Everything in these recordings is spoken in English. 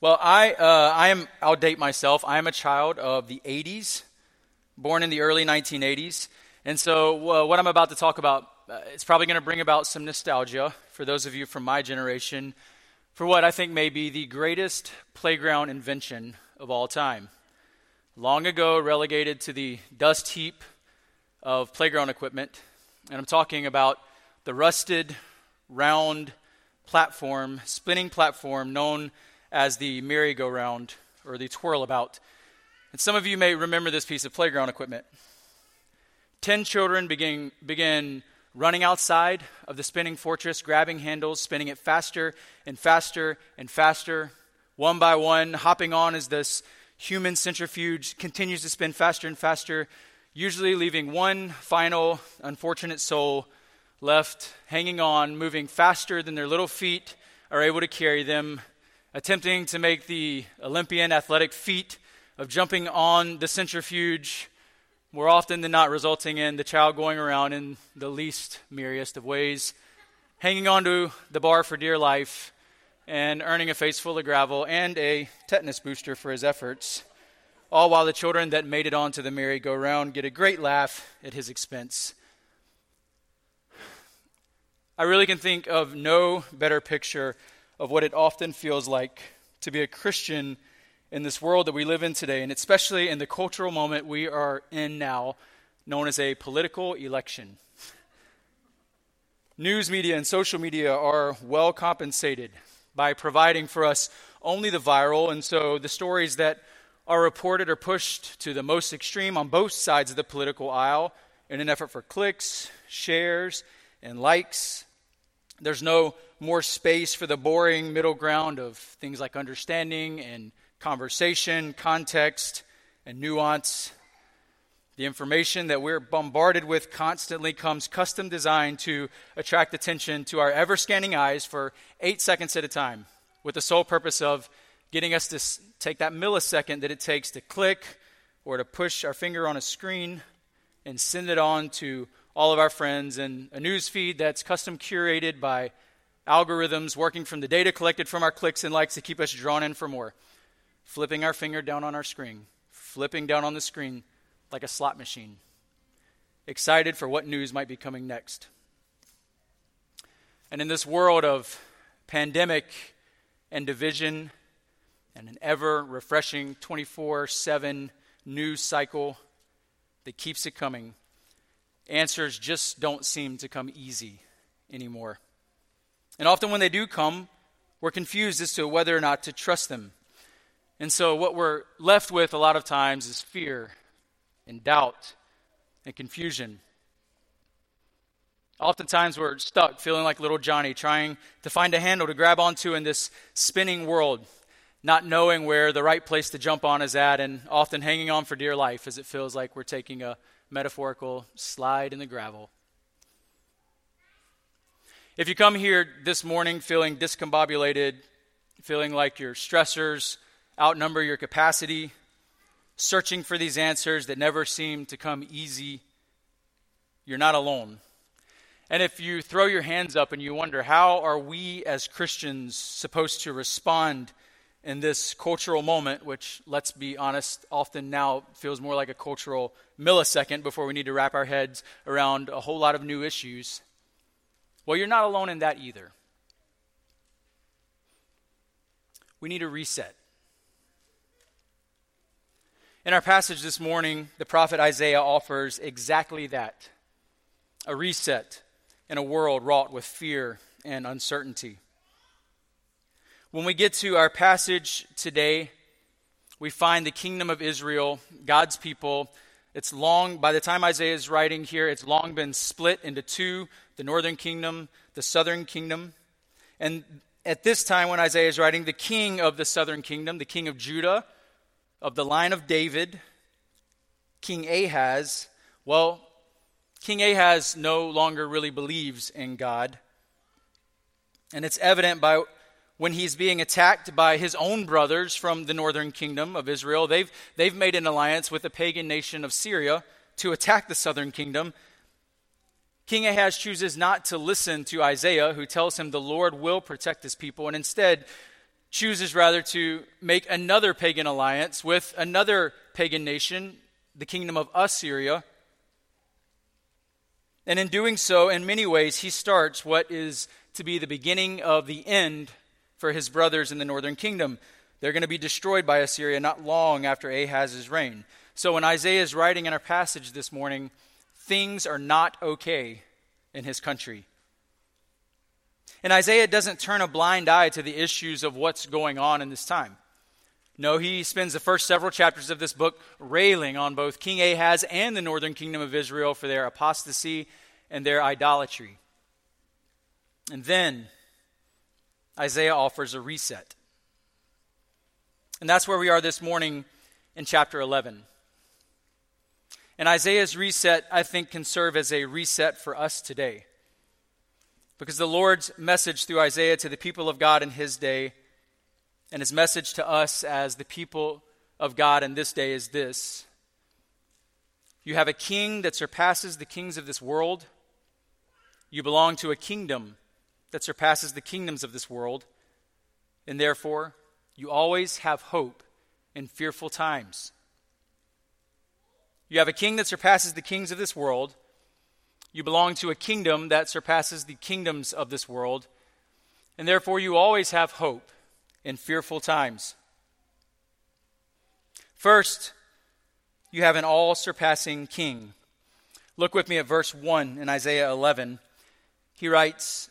Well, I, uh, I am, I'll date myself. I am a child of the 80s, born in the early 1980s. And so, uh, what I'm about to talk about, uh, it's probably going to bring about some nostalgia for those of you from my generation for what I think may be the greatest playground invention of all time. Long ago, relegated to the dust heap of playground equipment. And I'm talking about the rusted, round platform, spinning platform known as the merry-go-round or the twirlabout. And some of you may remember this piece of playground equipment. Ten children begin, begin running outside of the spinning fortress, grabbing handles, spinning it faster and faster and faster, one by one, hopping on as this human centrifuge continues to spin faster and faster, usually leaving one final unfortunate soul left hanging on, moving faster than their little feet are able to carry them attempting to make the Olympian athletic feat of jumping on the centrifuge, more often than not resulting in the child going around in the least merriest of ways, hanging onto the bar for dear life, and earning a face full of gravel and a tetanus booster for his efforts, all while the children that made it onto the merry-go-round get a great laugh at his expense. I really can think of no better picture of what it often feels like to be a Christian in this world that we live in today, and especially in the cultural moment we are in now, known as a political election. News media and social media are well compensated by providing for us only the viral, and so the stories that are reported are pushed to the most extreme on both sides of the political aisle in an effort for clicks, shares, and likes. There's no more space for the boring middle ground of things like understanding and conversation, context, and nuance. The information that we're bombarded with constantly comes custom designed to attract attention to our ever scanning eyes for eight seconds at a time, with the sole purpose of getting us to take that millisecond that it takes to click or to push our finger on a screen and send it on to all of our friends and a news feed that's custom curated by algorithms working from the data collected from our clicks and likes to keep us drawn in for more. Flipping our finger down on our screen, flipping down on the screen like a slot machine. Excited for what news might be coming next. And in this world of pandemic and division and an ever refreshing 24 7 news cycle that keeps it coming, answers just don't seem to come easy anymore. And often when they do come, we're confused as to whether or not to trust them. And so what we're left with a lot of times is fear and doubt and confusion. Oftentimes we're stuck feeling like little Johnny, trying to find a handle to grab onto in this spinning world, not knowing where the right place to jump on is at, and often hanging on for dear life as it feels like we're taking a metaphorical slide in the gravel. If you come here this morning feeling discombobulated, feeling like your stressors outnumber your capacity, searching for these answers that never seem to come easy, you're not alone. And if you throw your hands up and you wonder, how are we as Christians supposed to respond in this cultural moment, which, let's be honest, often now feels more like a cultural millisecond before we need to wrap our heads around a whole lot of new issues? Well, you're not alone in that either. We need a reset. In our passage this morning, the prophet Isaiah offers exactly that a reset in a world wrought with fear and uncertainty. When we get to our passage today, we find the kingdom of Israel, God's people. It's long, by the time Isaiah is writing here, it's long been split into two the northern kingdom, the southern kingdom. And at this time, when Isaiah is writing, the king of the southern kingdom, the king of Judah, of the line of David, King Ahaz, well, King Ahaz no longer really believes in God. And it's evident by when he's being attacked by his own brothers from the northern kingdom of Israel. They've, they've made an alliance with the pagan nation of Syria to attack the southern kingdom. King Ahaz chooses not to listen to Isaiah, who tells him the Lord will protect his people, and instead chooses rather to make another pagan alliance with another pagan nation, the kingdom of Assyria. And in doing so, in many ways, he starts what is to be the beginning of the end for his brothers in the northern kingdom. They're going to be destroyed by Assyria not long after Ahaz's reign. So when Isaiah is writing in our passage this morning, things are not okay in his country. And Isaiah doesn't turn a blind eye to the issues of what's going on in this time. No, he spends the first several chapters of this book railing on both King Ahaz and the northern kingdom of Israel for their apostasy and their idolatry. And then Isaiah offers a reset. And that's where we are this morning in chapter 11. And Isaiah's reset, I think, can serve as a reset for us today. Because the Lord's message through Isaiah to the people of God in his day, and his message to us as the people of God in this day is this You have a king that surpasses the kings of this world. You belong to a kingdom that surpasses the kingdoms of this world. And therefore, you always have hope in fearful times. You have a king that surpasses the kings of this world. You belong to a kingdom that surpasses the kingdoms of this world. And therefore, you always have hope in fearful times. First, you have an all surpassing king. Look with me at verse 1 in Isaiah 11. He writes,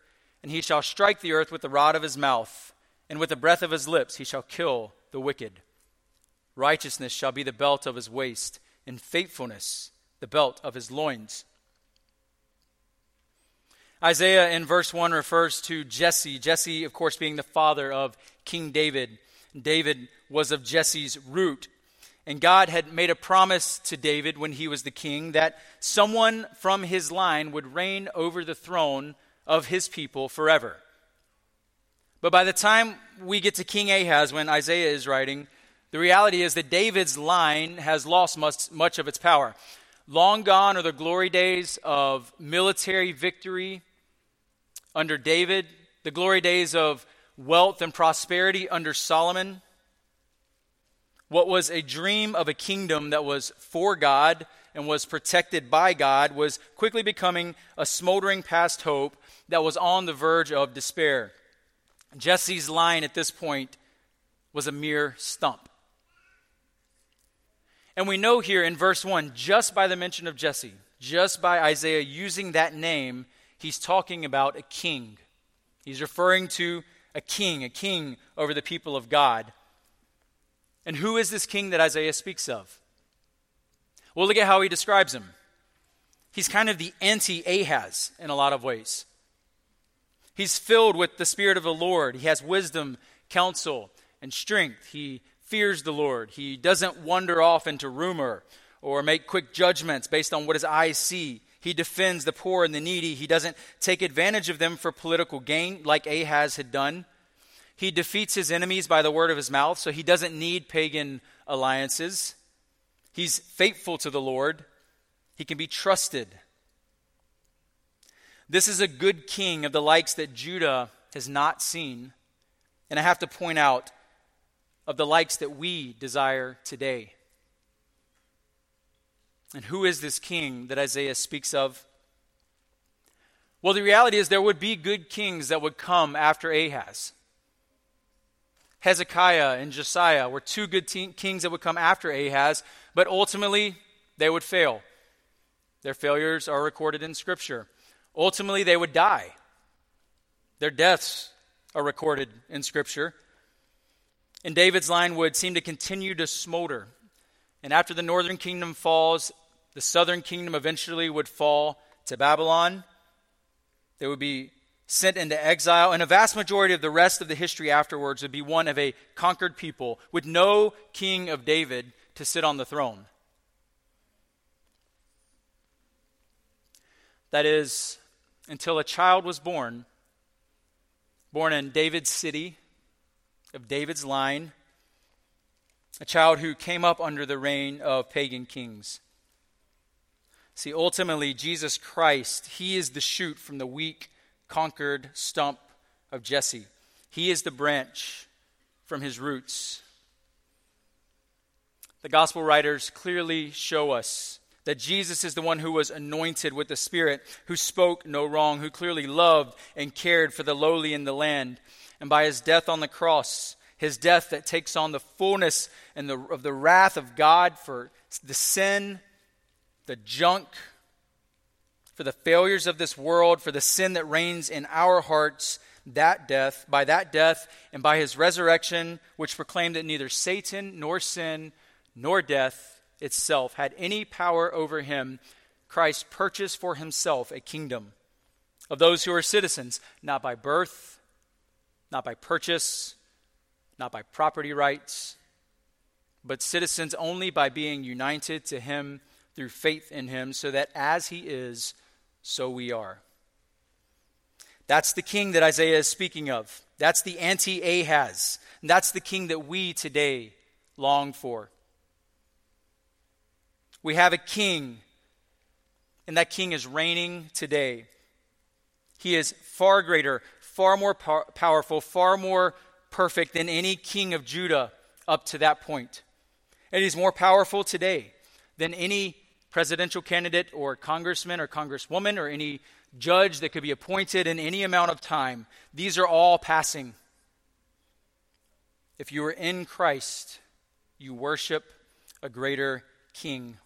And he shall strike the earth with the rod of his mouth, and with the breath of his lips he shall kill the wicked. Righteousness shall be the belt of his waist and faithfulness, the belt of his loins. Isaiah in verse 1 refers to Jesse. Jesse, of course, being the father of King David. David was of Jesse's root. And God had made a promise to David when he was the king that someone from his line would reign over the throne of his people forever. But by the time we get to King Ahaz, when Isaiah is writing, the reality is that David's line has lost much, much of its power. Long gone are the glory days of military victory under David, the glory days of wealth and prosperity under Solomon. What was a dream of a kingdom that was for God and was protected by God was quickly becoming a smoldering past hope that was on the verge of despair. Jesse's line at this point was a mere stump. And we know here in verse 1, just by the mention of Jesse, just by Isaiah using that name, he's talking about a king. He's referring to a king, a king over the people of God. And who is this king that Isaiah speaks of? Well, look at how he describes him. He's kind of the anti Ahaz in a lot of ways. He's filled with the Spirit of the Lord. He has wisdom, counsel, and strength. He fears the Lord. He doesn't wander off into rumor or make quick judgments based on what his eyes see. He defends the poor and the needy. He doesn't take advantage of them for political gain like Ahaz had done. He defeats his enemies by the word of his mouth, so he doesn't need pagan alliances. He's faithful to the Lord. He can be trusted. This is a good king of the likes that Judah has not seen. And I have to point out of the likes that we desire today. And who is this king that Isaiah speaks of? Well, the reality is there would be good kings that would come after Ahaz. Hezekiah and Josiah were two good te- kings that would come after Ahaz, but ultimately they would fail. Their failures are recorded in Scripture. Ultimately, they would die. Their deaths are recorded in Scripture. And David's line would seem to continue to smolder. And after the northern kingdom falls, the southern kingdom eventually would fall to Babylon. There would be sent into exile, and a vast majority of the rest of the history afterwards would be one of a conquered people with no king of David to sit on the throne. That is, until a child was born, born in David's city, of David's line, a child who came up under the reign of pagan kings. See, ultimately, Jesus Christ, He is the shoot from the weak, conquered stump of Jesse. He is the branch from his roots. The gospel writers clearly show us that Jesus is the one who was anointed with the Spirit, who spoke no wrong, who clearly loved and cared for the lowly in the land. And by his death on the cross, his death that takes on the fullness and the, of the wrath of God for the sin, the junk, for the failures of this world, for the sin that reigns in our hearts, that death, by that death, and by his resurrection, which proclaimed that neither Satan nor sin nor death itself had any power over him, Christ purchased for himself a kingdom of those who are citizens, not by birth, not by purchase, not by property rights, but citizens only by being united to him through faith in him, so that as he is, so we are. That's the king that Isaiah is speaking of. That's the anti Ahaz. That's the king that we today long for. We have a king, and that king is reigning today. He is far greater, far more pow- powerful, far more perfect than any king of Judah up to that point. And he's more powerful today than any presidential candidate or congressman or congresswoman or any judge that could be appointed in any amount of time. These are all passing. If you are in Christ, you worship a greater king.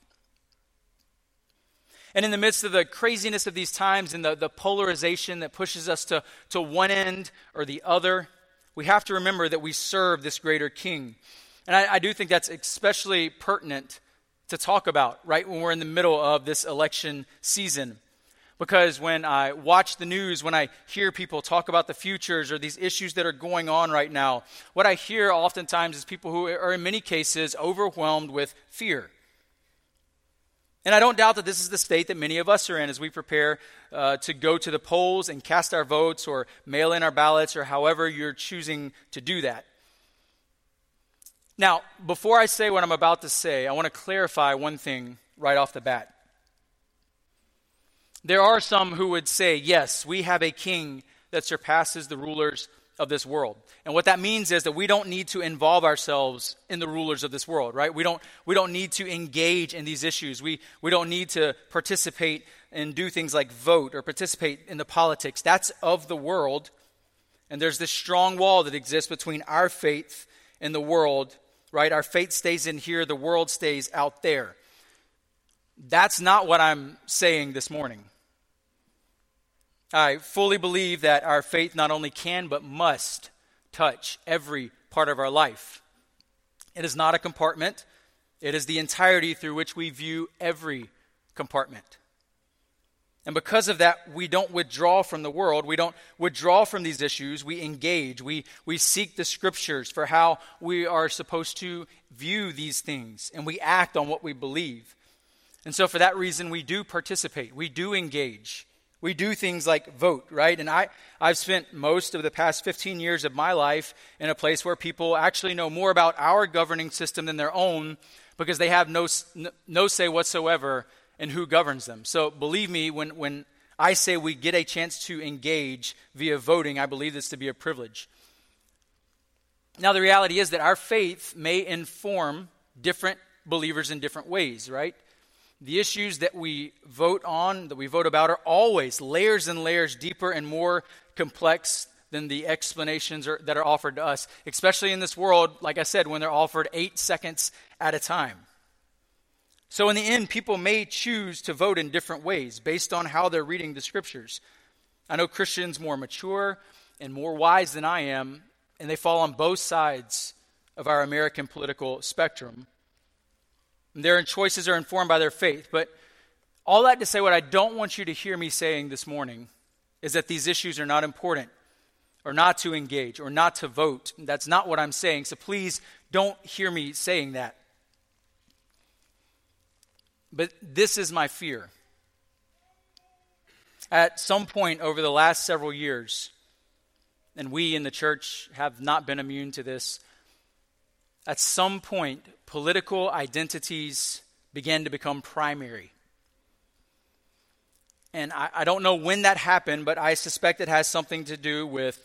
And in the midst of the craziness of these times and the, the polarization that pushes us to, to one end or the other, we have to remember that we serve this greater king. And I, I do think that's especially pertinent to talk about right when we're in the middle of this election season. Because when I watch the news, when I hear people talk about the futures or these issues that are going on right now, what I hear oftentimes is people who are, in many cases, overwhelmed with fear. And I don't doubt that this is the state that many of us are in as we prepare uh, to go to the polls and cast our votes or mail in our ballots or however you're choosing to do that. Now, before I say what I'm about to say, I want to clarify one thing right off the bat. There are some who would say, yes, we have a king that surpasses the rulers of this world. And what that means is that we don't need to involve ourselves in the rulers of this world, right? We don't, we don't need to engage in these issues. We, we don't need to participate and do things like vote or participate in the politics. That's of the world. And there's this strong wall that exists between our faith and the world, right? Our faith stays in here, the world stays out there. That's not what I'm saying this morning. I fully believe that our faith not only can but must touch every part of our life. It is not a compartment, it is the entirety through which we view every compartment. And because of that, we don't withdraw from the world. We don't withdraw from these issues. We engage. We, we seek the scriptures for how we are supposed to view these things, and we act on what we believe. And so, for that reason, we do participate. We do engage. We do things like vote, right? And I, I've spent most of the past 15 years of my life in a place where people actually know more about our governing system than their own because they have no, no say whatsoever in who governs them. So believe me, when, when I say we get a chance to engage via voting, I believe this to be a privilege. Now, the reality is that our faith may inform different believers in different ways, right? the issues that we vote on, that we vote about, are always layers and layers deeper and more complex than the explanations are, that are offered to us, especially in this world, like I said, when they're offered eight seconds at a time. So, in the end, people may choose to vote in different ways based on how they're reading the scriptures. I know Christians more mature and more wise than I am, and they fall on both sides of our American political spectrum. Their choices are informed by their faith. But all that to say, what I don't want you to hear me saying this morning is that these issues are not important or not to engage or not to vote. That's not what I'm saying. So please don't hear me saying that. But this is my fear. At some point over the last several years, and we in the church have not been immune to this, at some point, political identities began to become primary. And I, I, don't know when that happened, but I suspect it has something to do with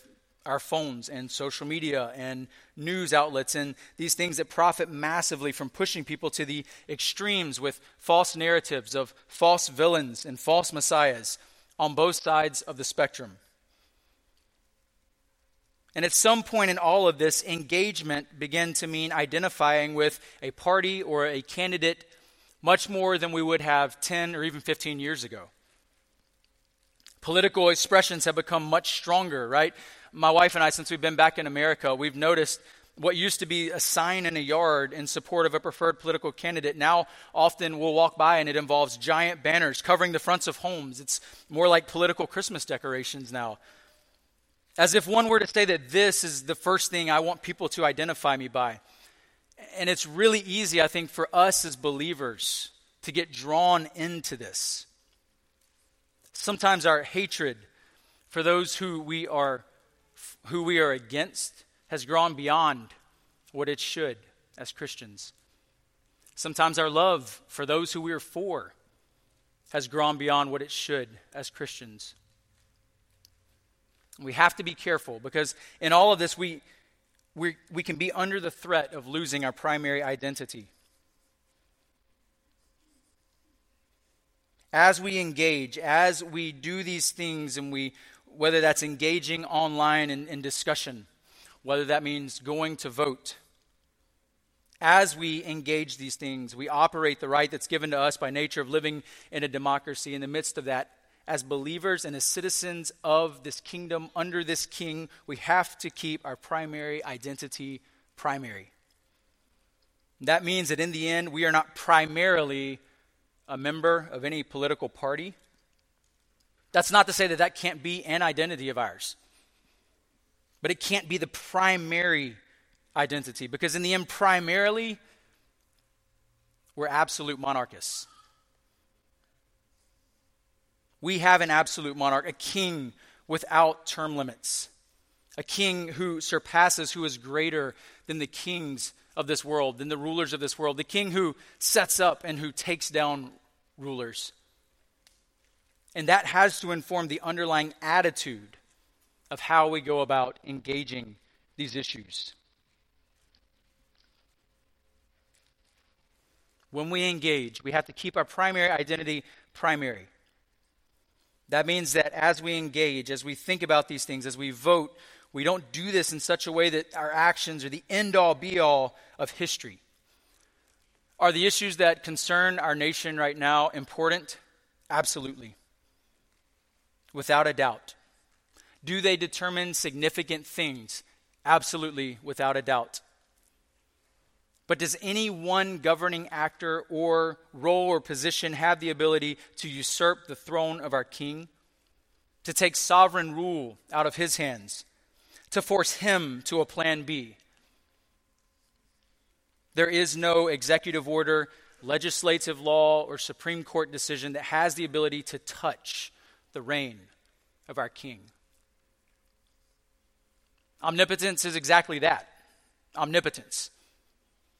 our phones and social media and news outlets and these things that profit massively from pushing people to the extremes with false narratives of false villains and false messiahs on both sides of the spectrum. And at some point in all of this, engagement began to mean identifying with a party or a candidate much more than we would have 10 or even 15 years ago. Political expressions have become much stronger, right? My wife and I, since we've been back in America, we've noticed what used to be a sign in a yard in support of a preferred political candidate now often we'll walk by and it involves giant banners covering the fronts of homes. It's more like political Christmas decorations now. As if one were to say that this is the first thing I want people to identify me by. And it's really easy, I think, for us as believers to get drawn into this. Sometimes our hatred for those who we are who we are against has grown beyond what it should as Christians. Sometimes our love for those who we are for has grown beyond what it should as Christians. We have to be careful because in all of this, we, we, we can be under the threat of losing our primary identity. As we engage, as we do these things, and we, whether that's engaging online in, in discussion, whether that means going to vote, as we engage these things, we operate the right that's given to us by nature of living in a democracy. In the midst of that, as believers and as citizens of this kingdom under this king, we have to keep our primary identity primary. That means that in the end, we are not primarily a member of any political party. That's not to say that that can't be an identity of ours, but it can't be the primary identity because, in the end, primarily, we're absolute monarchists. We have an absolute monarch, a king without term limits, a king who surpasses, who is greater than the kings of this world, than the rulers of this world, the king who sets up and who takes down rulers. And that has to inform the underlying attitude of how we go about engaging these issues. When we engage, we have to keep our primary identity primary. That means that as we engage, as we think about these things, as we vote, we don't do this in such a way that our actions are the end all be all of history. Are the issues that concern our nation right now important? Absolutely. Without a doubt. Do they determine significant things? Absolutely, without a doubt. But does any one governing actor or role or position have the ability to usurp the throne of our king? To take sovereign rule out of his hands? To force him to a plan B? There is no executive order, legislative law, or Supreme Court decision that has the ability to touch the reign of our king. Omnipotence is exactly that omnipotence.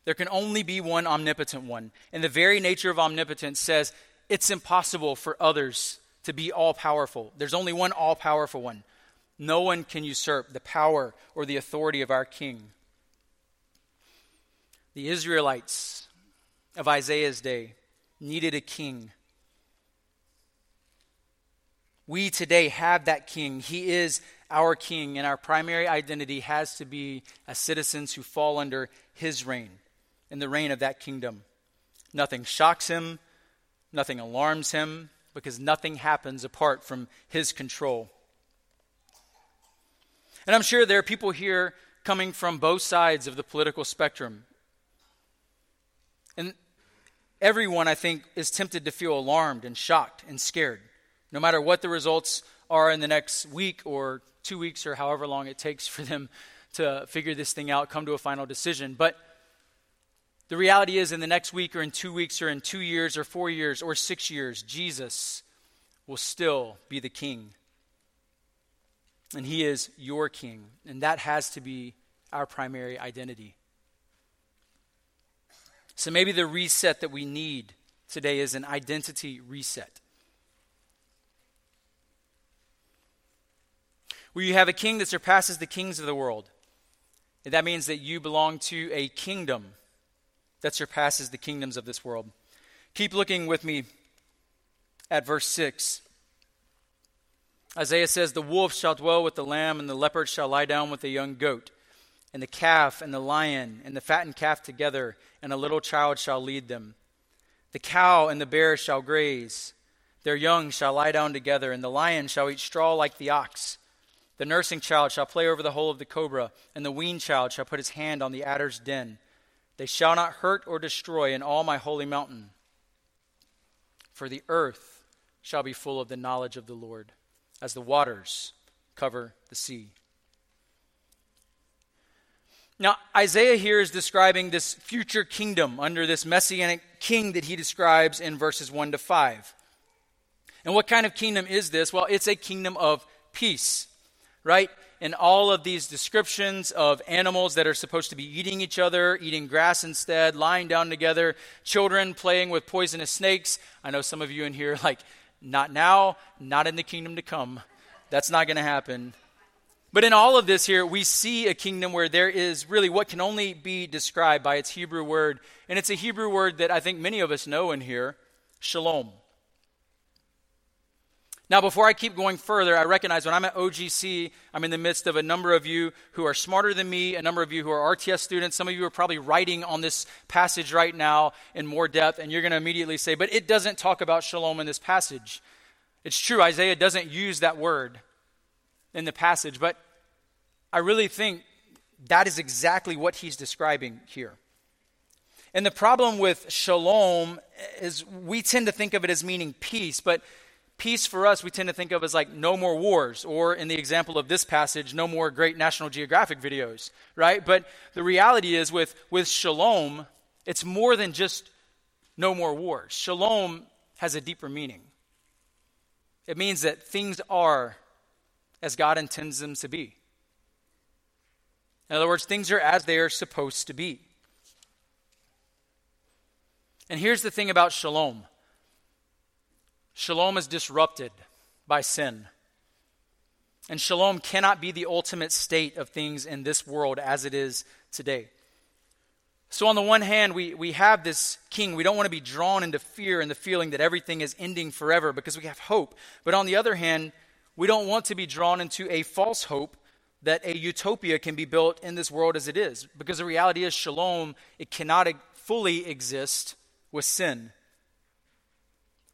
There can only be one omnipotent one. And the very nature of omnipotence says it's impossible for others to be all powerful. There's only one all powerful one. No one can usurp the power or the authority of our king. The Israelites of Isaiah's day needed a king. We today have that king. He is our king, and our primary identity has to be as citizens who fall under his reign in the reign of that kingdom. Nothing shocks him, nothing alarms him, because nothing happens apart from his control. And I'm sure there are people here coming from both sides of the political spectrum. And everyone, I think, is tempted to feel alarmed and shocked and scared, no matter what the results are in the next week or two weeks or however long it takes for them to figure this thing out, come to a final decision. But the reality is, in the next week or in two weeks or in two years or four years or six years, Jesus will still be the king. And he is your king. And that has to be our primary identity. So maybe the reset that we need today is an identity reset. Where you have a king that surpasses the kings of the world. And that means that you belong to a kingdom that surpasses the kingdoms of this world. Keep looking with me at verse 6. Isaiah says, The wolf shall dwell with the lamb, and the leopard shall lie down with the young goat, and the calf and the lion and the fattened calf together, and a little child shall lead them. The cow and the bear shall graze, their young shall lie down together, and the lion shall eat straw like the ox. The nursing child shall play over the hole of the cobra, and the weaned child shall put his hand on the adder's den. They shall not hurt or destroy in all my holy mountain, for the earth shall be full of the knowledge of the Lord, as the waters cover the sea. Now, Isaiah here is describing this future kingdom under this messianic king that he describes in verses 1 to 5. And what kind of kingdom is this? Well, it's a kingdom of peace right? In all of these descriptions of animals that are supposed to be eating each other, eating grass instead, lying down together, children playing with poisonous snakes. I know some of you in here like, not now, not in the kingdom to come. That's not going to happen. But in all of this here, we see a kingdom where there is really what can only be described by its Hebrew word. And it's a Hebrew word that I think many of us know in here shalom. Now, before I keep going further, I recognize when I'm at OGC, I'm in the midst of a number of you who are smarter than me, a number of you who are RTS students. Some of you are probably writing on this passage right now in more depth, and you're going to immediately say, but it doesn't talk about shalom in this passage. It's true, Isaiah doesn't use that word in the passage, but I really think that is exactly what he's describing here. And the problem with shalom is we tend to think of it as meaning peace, but peace for us we tend to think of as like no more wars or in the example of this passage no more great national geographic videos right? But the reality is with with shalom it's more than just no more wars. Shalom has a deeper meaning. It means that things are as god intends them to be. In other words things are as they are supposed to be. And here's the thing about shalom Shalom is disrupted by sin. And shalom cannot be the ultimate state of things in this world as it is today. So, on the one hand, we, we have this king. We don't want to be drawn into fear and the feeling that everything is ending forever because we have hope. But on the other hand, we don't want to be drawn into a false hope that a utopia can be built in this world as it is. Because the reality is, shalom, it cannot fully exist with sin.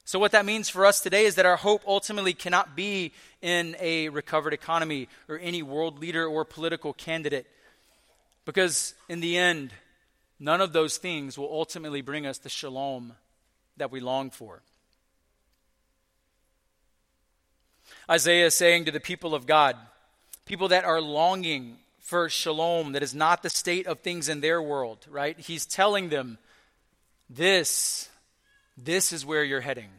So, what that means for us today is that our hope ultimately cannot be in a recovered economy or any world leader or political candidate. Because in the end, none of those things will ultimately bring us the shalom that we long for. Isaiah is saying to the people of God, people that are longing for shalom that is not the state of things in their world, right? He's telling them, this this is where you're heading.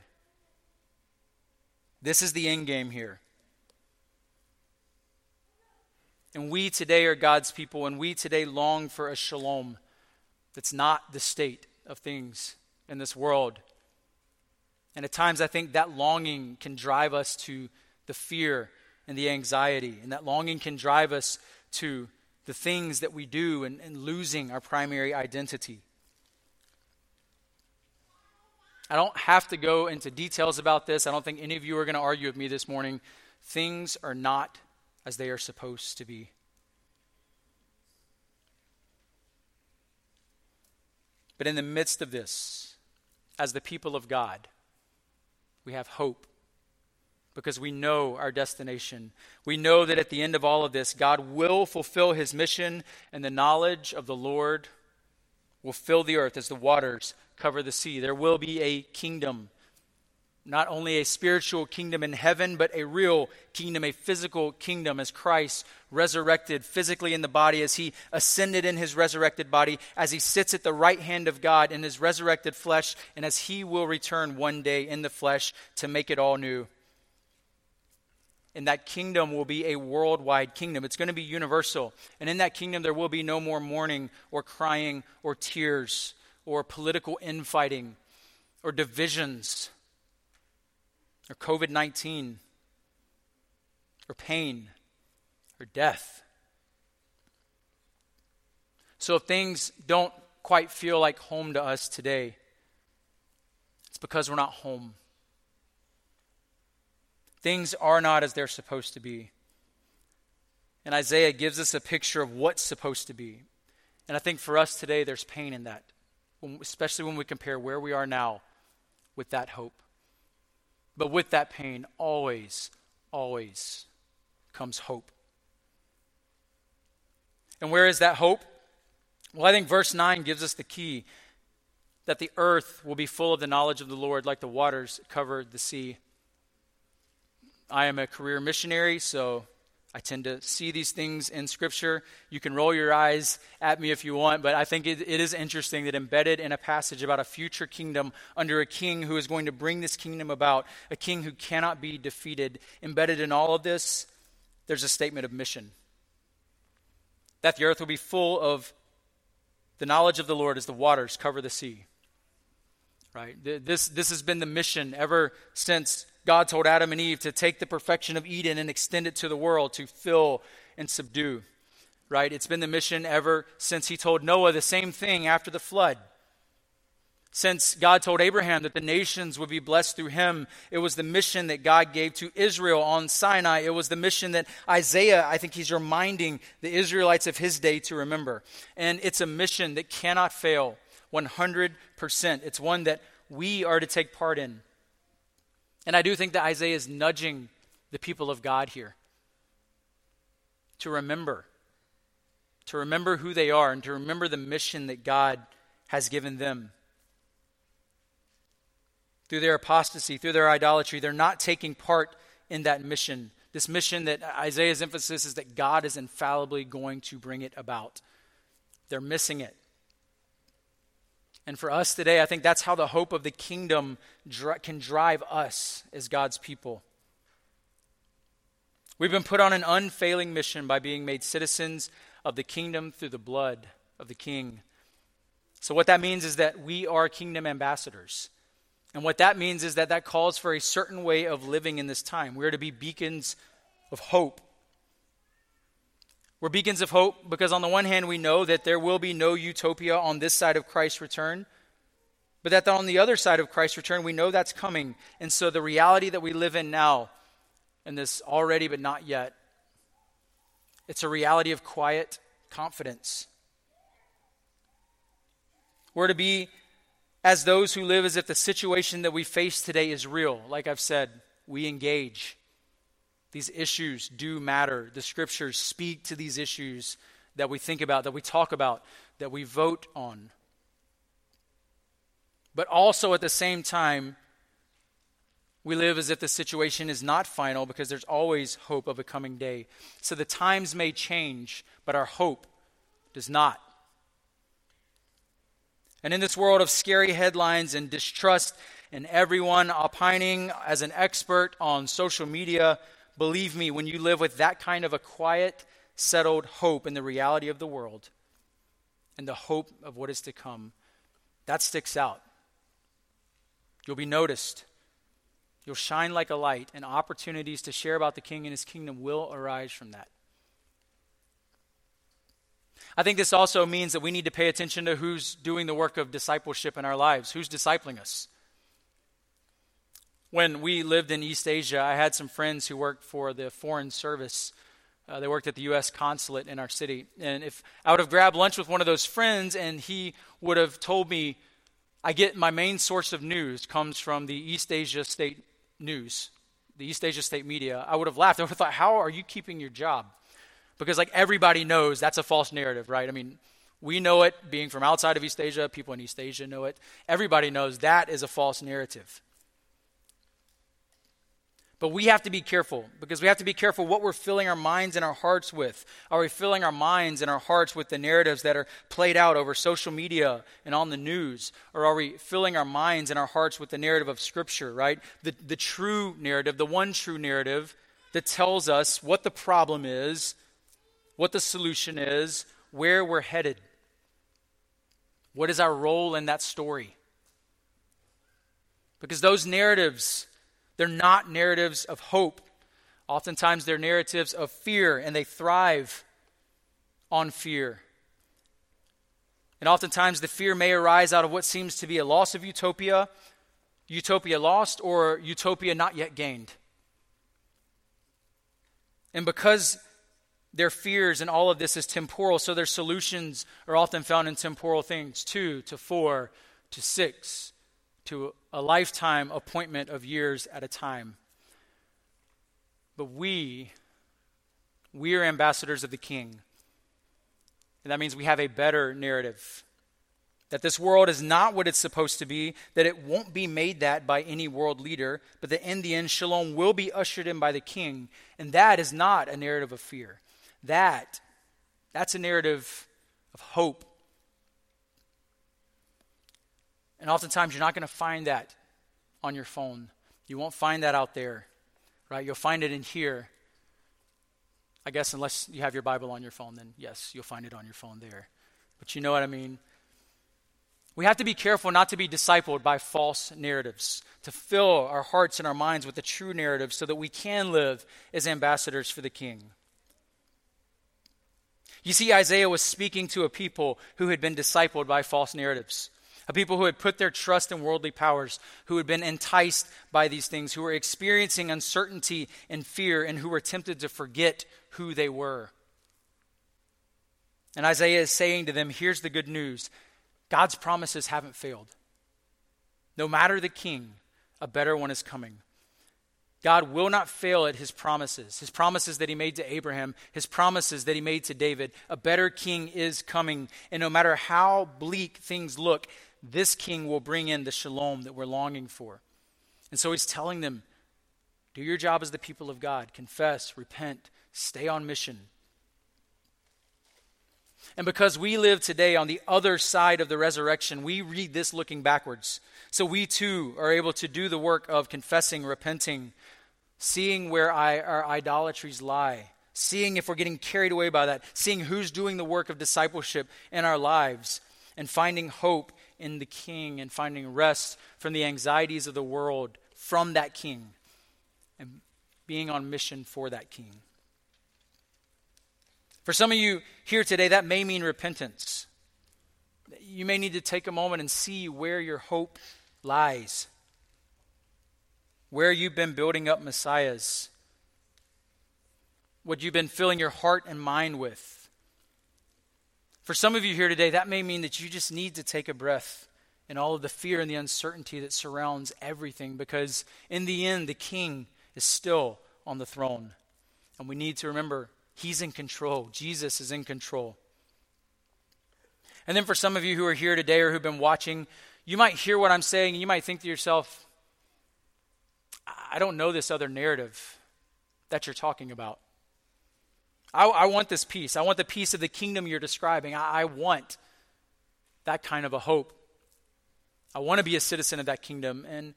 This is the end game here. And we today are God's people, and we today long for a shalom that's not the state of things in this world. And at times, I think that longing can drive us to the fear and the anxiety, and that longing can drive us to the things that we do and, and losing our primary identity. I don't have to go into details about this. I don't think any of you are going to argue with me this morning. Things are not as they are supposed to be. But in the midst of this, as the people of God, we have hope because we know our destination. We know that at the end of all of this, God will fulfill his mission, and the knowledge of the Lord will fill the earth as the waters cover the sea. There will be a kingdom not only a spiritual kingdom in heaven, but a real kingdom, a physical kingdom, as Christ resurrected physically in the body, as he ascended in his resurrected body, as he sits at the right hand of God in his resurrected flesh, and as he will return one day in the flesh to make it all new. And that kingdom will be a worldwide kingdom. It's going to be universal. And in that kingdom, there will be no more mourning or crying or tears or political infighting or divisions or COVID 19 or pain or death. So if things don't quite feel like home to us today, it's because we're not home. Things are not as they're supposed to be. And Isaiah gives us a picture of what's supposed to be. And I think for us today, there's pain in that, especially when we compare where we are now with that hope. But with that pain, always, always comes hope. And where is that hope? Well, I think verse 9 gives us the key that the earth will be full of the knowledge of the Lord like the waters covered the sea. I am a career missionary, so I tend to see these things in Scripture. You can roll your eyes at me if you want, but I think it, it is interesting that embedded in a passage about a future kingdom under a king who is going to bring this kingdom about, a king who cannot be defeated, embedded in all of this, there's a statement of mission. That the earth will be full of the knowledge of the Lord as the waters cover the sea. Right? This, this has been the mission ever since God told Adam and Eve to take the perfection of Eden and extend it to the world to fill and subdue. Right? It's been the mission ever since he told Noah the same thing after the flood. Since God told Abraham that the nations would be blessed through him, it was the mission that God gave to Israel on Sinai. It was the mission that Isaiah, I think he's reminding the Israelites of his day to remember. And it's a mission that cannot fail 100%. It's one that we are to take part in. And I do think that Isaiah is nudging the people of God here to remember, to remember who they are, and to remember the mission that God has given them. Through their apostasy, through their idolatry, they're not taking part in that mission. This mission that Isaiah's emphasis is that God is infallibly going to bring it about. They're missing it. And for us today, I think that's how the hope of the kingdom dr- can drive us as God's people. We've been put on an unfailing mission by being made citizens of the kingdom through the blood of the king. So, what that means is that we are kingdom ambassadors. And what that means is that that calls for a certain way of living in this time. We're to be beacons of hope we're beacons of hope because, on the one hand, we know that there will be no utopia on this side of Christ's return, but that on the other side of Christ's return, we know that's coming. And so, the reality that we live in now, and this already but not yet, it's a reality of quiet confidence. We're to be as those who live as if the situation that we face today is real. Like I've said, we engage. These issues do matter. The scriptures speak to these issues that we think about, that we talk about, that we vote on. But also at the same time, we live as if the situation is not final because there's always hope of a coming day. So the times may change, but our hope does not. And in this world of scary headlines and distrust, and everyone opining as an expert on social media Believe me, when you live with that kind of a quiet, settled hope in the reality of the world and the hope of what is to come, that sticks out. You'll be noticed. You'll shine like a light, and opportunities to share about the King and his kingdom will arise from that. I think this also means that we need to pay attention to who's doing the work of discipleship in our lives, who's discipling us. When we lived in East Asia, I had some friends who worked for the Foreign Service. Uh, they worked at the U.S. consulate in our city. And if I would have grabbed lunch with one of those friends and he would have told me, I get my main source of news comes from the East Asia State News, the East Asia State media, I would have laughed. I would have thought, how are you keeping your job? Because, like, everybody knows that's a false narrative, right? I mean, we know it being from outside of East Asia, people in East Asia know it. Everybody knows that is a false narrative. But we have to be careful because we have to be careful what we're filling our minds and our hearts with. Are we filling our minds and our hearts with the narratives that are played out over social media and on the news? Or are we filling our minds and our hearts with the narrative of Scripture, right? The, the true narrative, the one true narrative that tells us what the problem is, what the solution is, where we're headed. What is our role in that story? Because those narratives they're not narratives of hope. Oftentimes, they're narratives of fear, and they thrive on fear. And oftentimes, the fear may arise out of what seems to be a loss of utopia, utopia lost, or utopia not yet gained. And because their fears and all of this is temporal, so their solutions are often found in temporal things two to four to six to a lifetime appointment of years at a time. But we, we are ambassadors of the King. And that means we have a better narrative. That this world is not what it's supposed to be, that it won't be made that by any world leader, but that in the end, shalom will be ushered in by the king. And that is not a narrative of fear. That, that's a narrative of hope And oftentimes, you're not going to find that on your phone. You won't find that out there, right? You'll find it in here. I guess, unless you have your Bible on your phone, then yes, you'll find it on your phone there. But you know what I mean? We have to be careful not to be discipled by false narratives, to fill our hearts and our minds with the true narrative so that we can live as ambassadors for the King. You see, Isaiah was speaking to a people who had been discipled by false narratives a people who had put their trust in worldly powers, who had been enticed by these things, who were experiencing uncertainty and fear, and who were tempted to forget who they were. And Isaiah is saying to them, here's the good news God's promises haven't failed. No matter the king, a better one is coming. God will not fail at his promises. His promises that he made to Abraham, his promises that he made to David. A better king is coming. And no matter how bleak things look, this king will bring in the shalom that we're longing for. And so he's telling them do your job as the people of God, confess, repent, stay on mission. And because we live today on the other side of the resurrection, we read this looking backwards. So we too are able to do the work of confessing, repenting, seeing where I, our idolatries lie, seeing if we're getting carried away by that, seeing who's doing the work of discipleship in our lives, and finding hope in the king and finding rest from the anxieties of the world from that king and being on mission for that king. For some of you here today, that may mean repentance. You may need to take a moment and see where your hope lies, where you've been building up messiahs, what you've been filling your heart and mind with. For some of you here today, that may mean that you just need to take a breath in all of the fear and the uncertainty that surrounds everything because in the end, the king is still on the throne. And we need to remember he's in control, Jesus is in control. And then for some of you who are here today or who've been watching, you might hear what I'm saying and you might think to yourself, I don't know this other narrative that you're talking about. I, I, want this peace. I want the peace of the kingdom you're describing. I, I want that kind of a hope. I want to be a citizen of that kingdom. And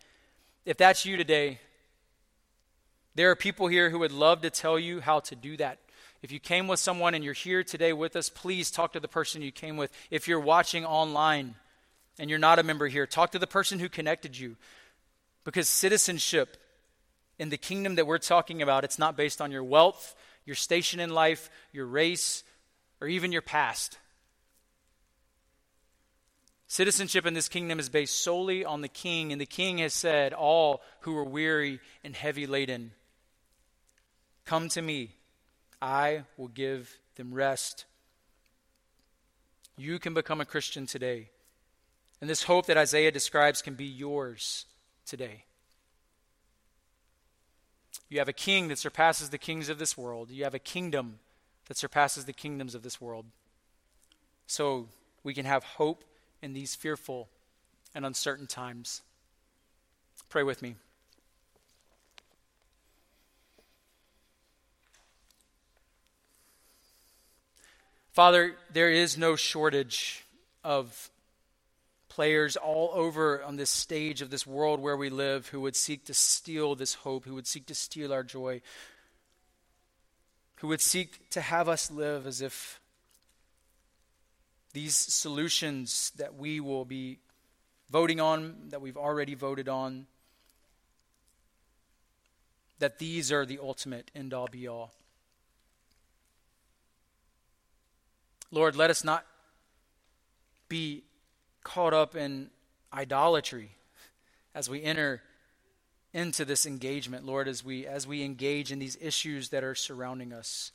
if that's you today, there are people here who would love to tell you how to do that. If you came with someone and you're here today with us, please talk to the person you came with. If you're watching online and you're not a member here, talk to the person who connected you. Because citizenship in the kingdom that we're talking about, it's not based on your wealth, your station in life, your race, or even your past. Citizenship in this kingdom is based solely on the king, and the king has said, All who are weary and heavy laden, come to me. I will give them rest. You can become a Christian today. And this hope that Isaiah describes can be yours today. You have a king that surpasses the kings of this world. You have a kingdom that surpasses the kingdoms of this world. So we can have hope in these fearful and uncertain times. Pray with me. Father, there is no shortage of players all over on this stage of this world where we live who would seek to steal this hope, who would seek to steal our joy, who would seek to have us live as if these solutions that we will be voting on, that we've already voted on, that these are the ultimate end all be all. Lord, let us not be caught up in idolatry as we enter into this engagement, Lord, as we as we engage in these issues that are surrounding us.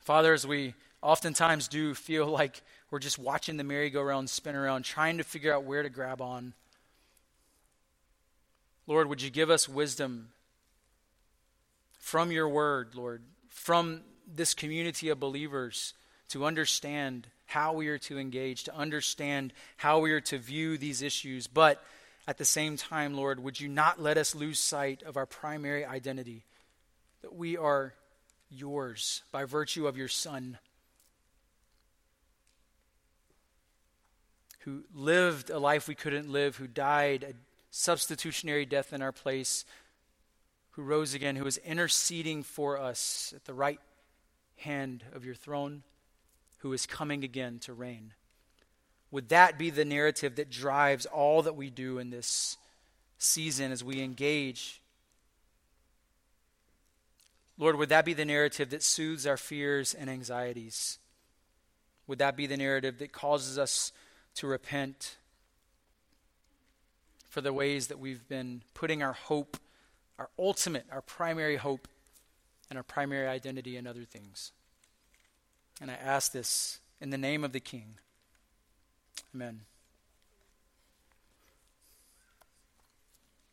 Father, as we oftentimes do feel like we're just watching the merry-go-round spin around, trying to figure out where to grab on. Lord, would you give us wisdom from your word, Lord, from this community of believers to understand how we are to engage, to understand how we are to view these issues. But at the same time, Lord, would you not let us lose sight of our primary identity? That we are yours by virtue of your Son, who lived a life we couldn't live, who died a substitutionary death in our place, who rose again, who is interceding for us at the right hand of your throne, who is coming again to reign. Would that be the narrative that drives all that we do in this season as we engage? Lord, would that be the narrative that soothes our fears and anxieties? Would that be the narrative that causes us to repent for the ways that we've been putting our hope, our ultimate, our primary hope, and our primary identity in other things? And I ask this in the name of the King. Amen.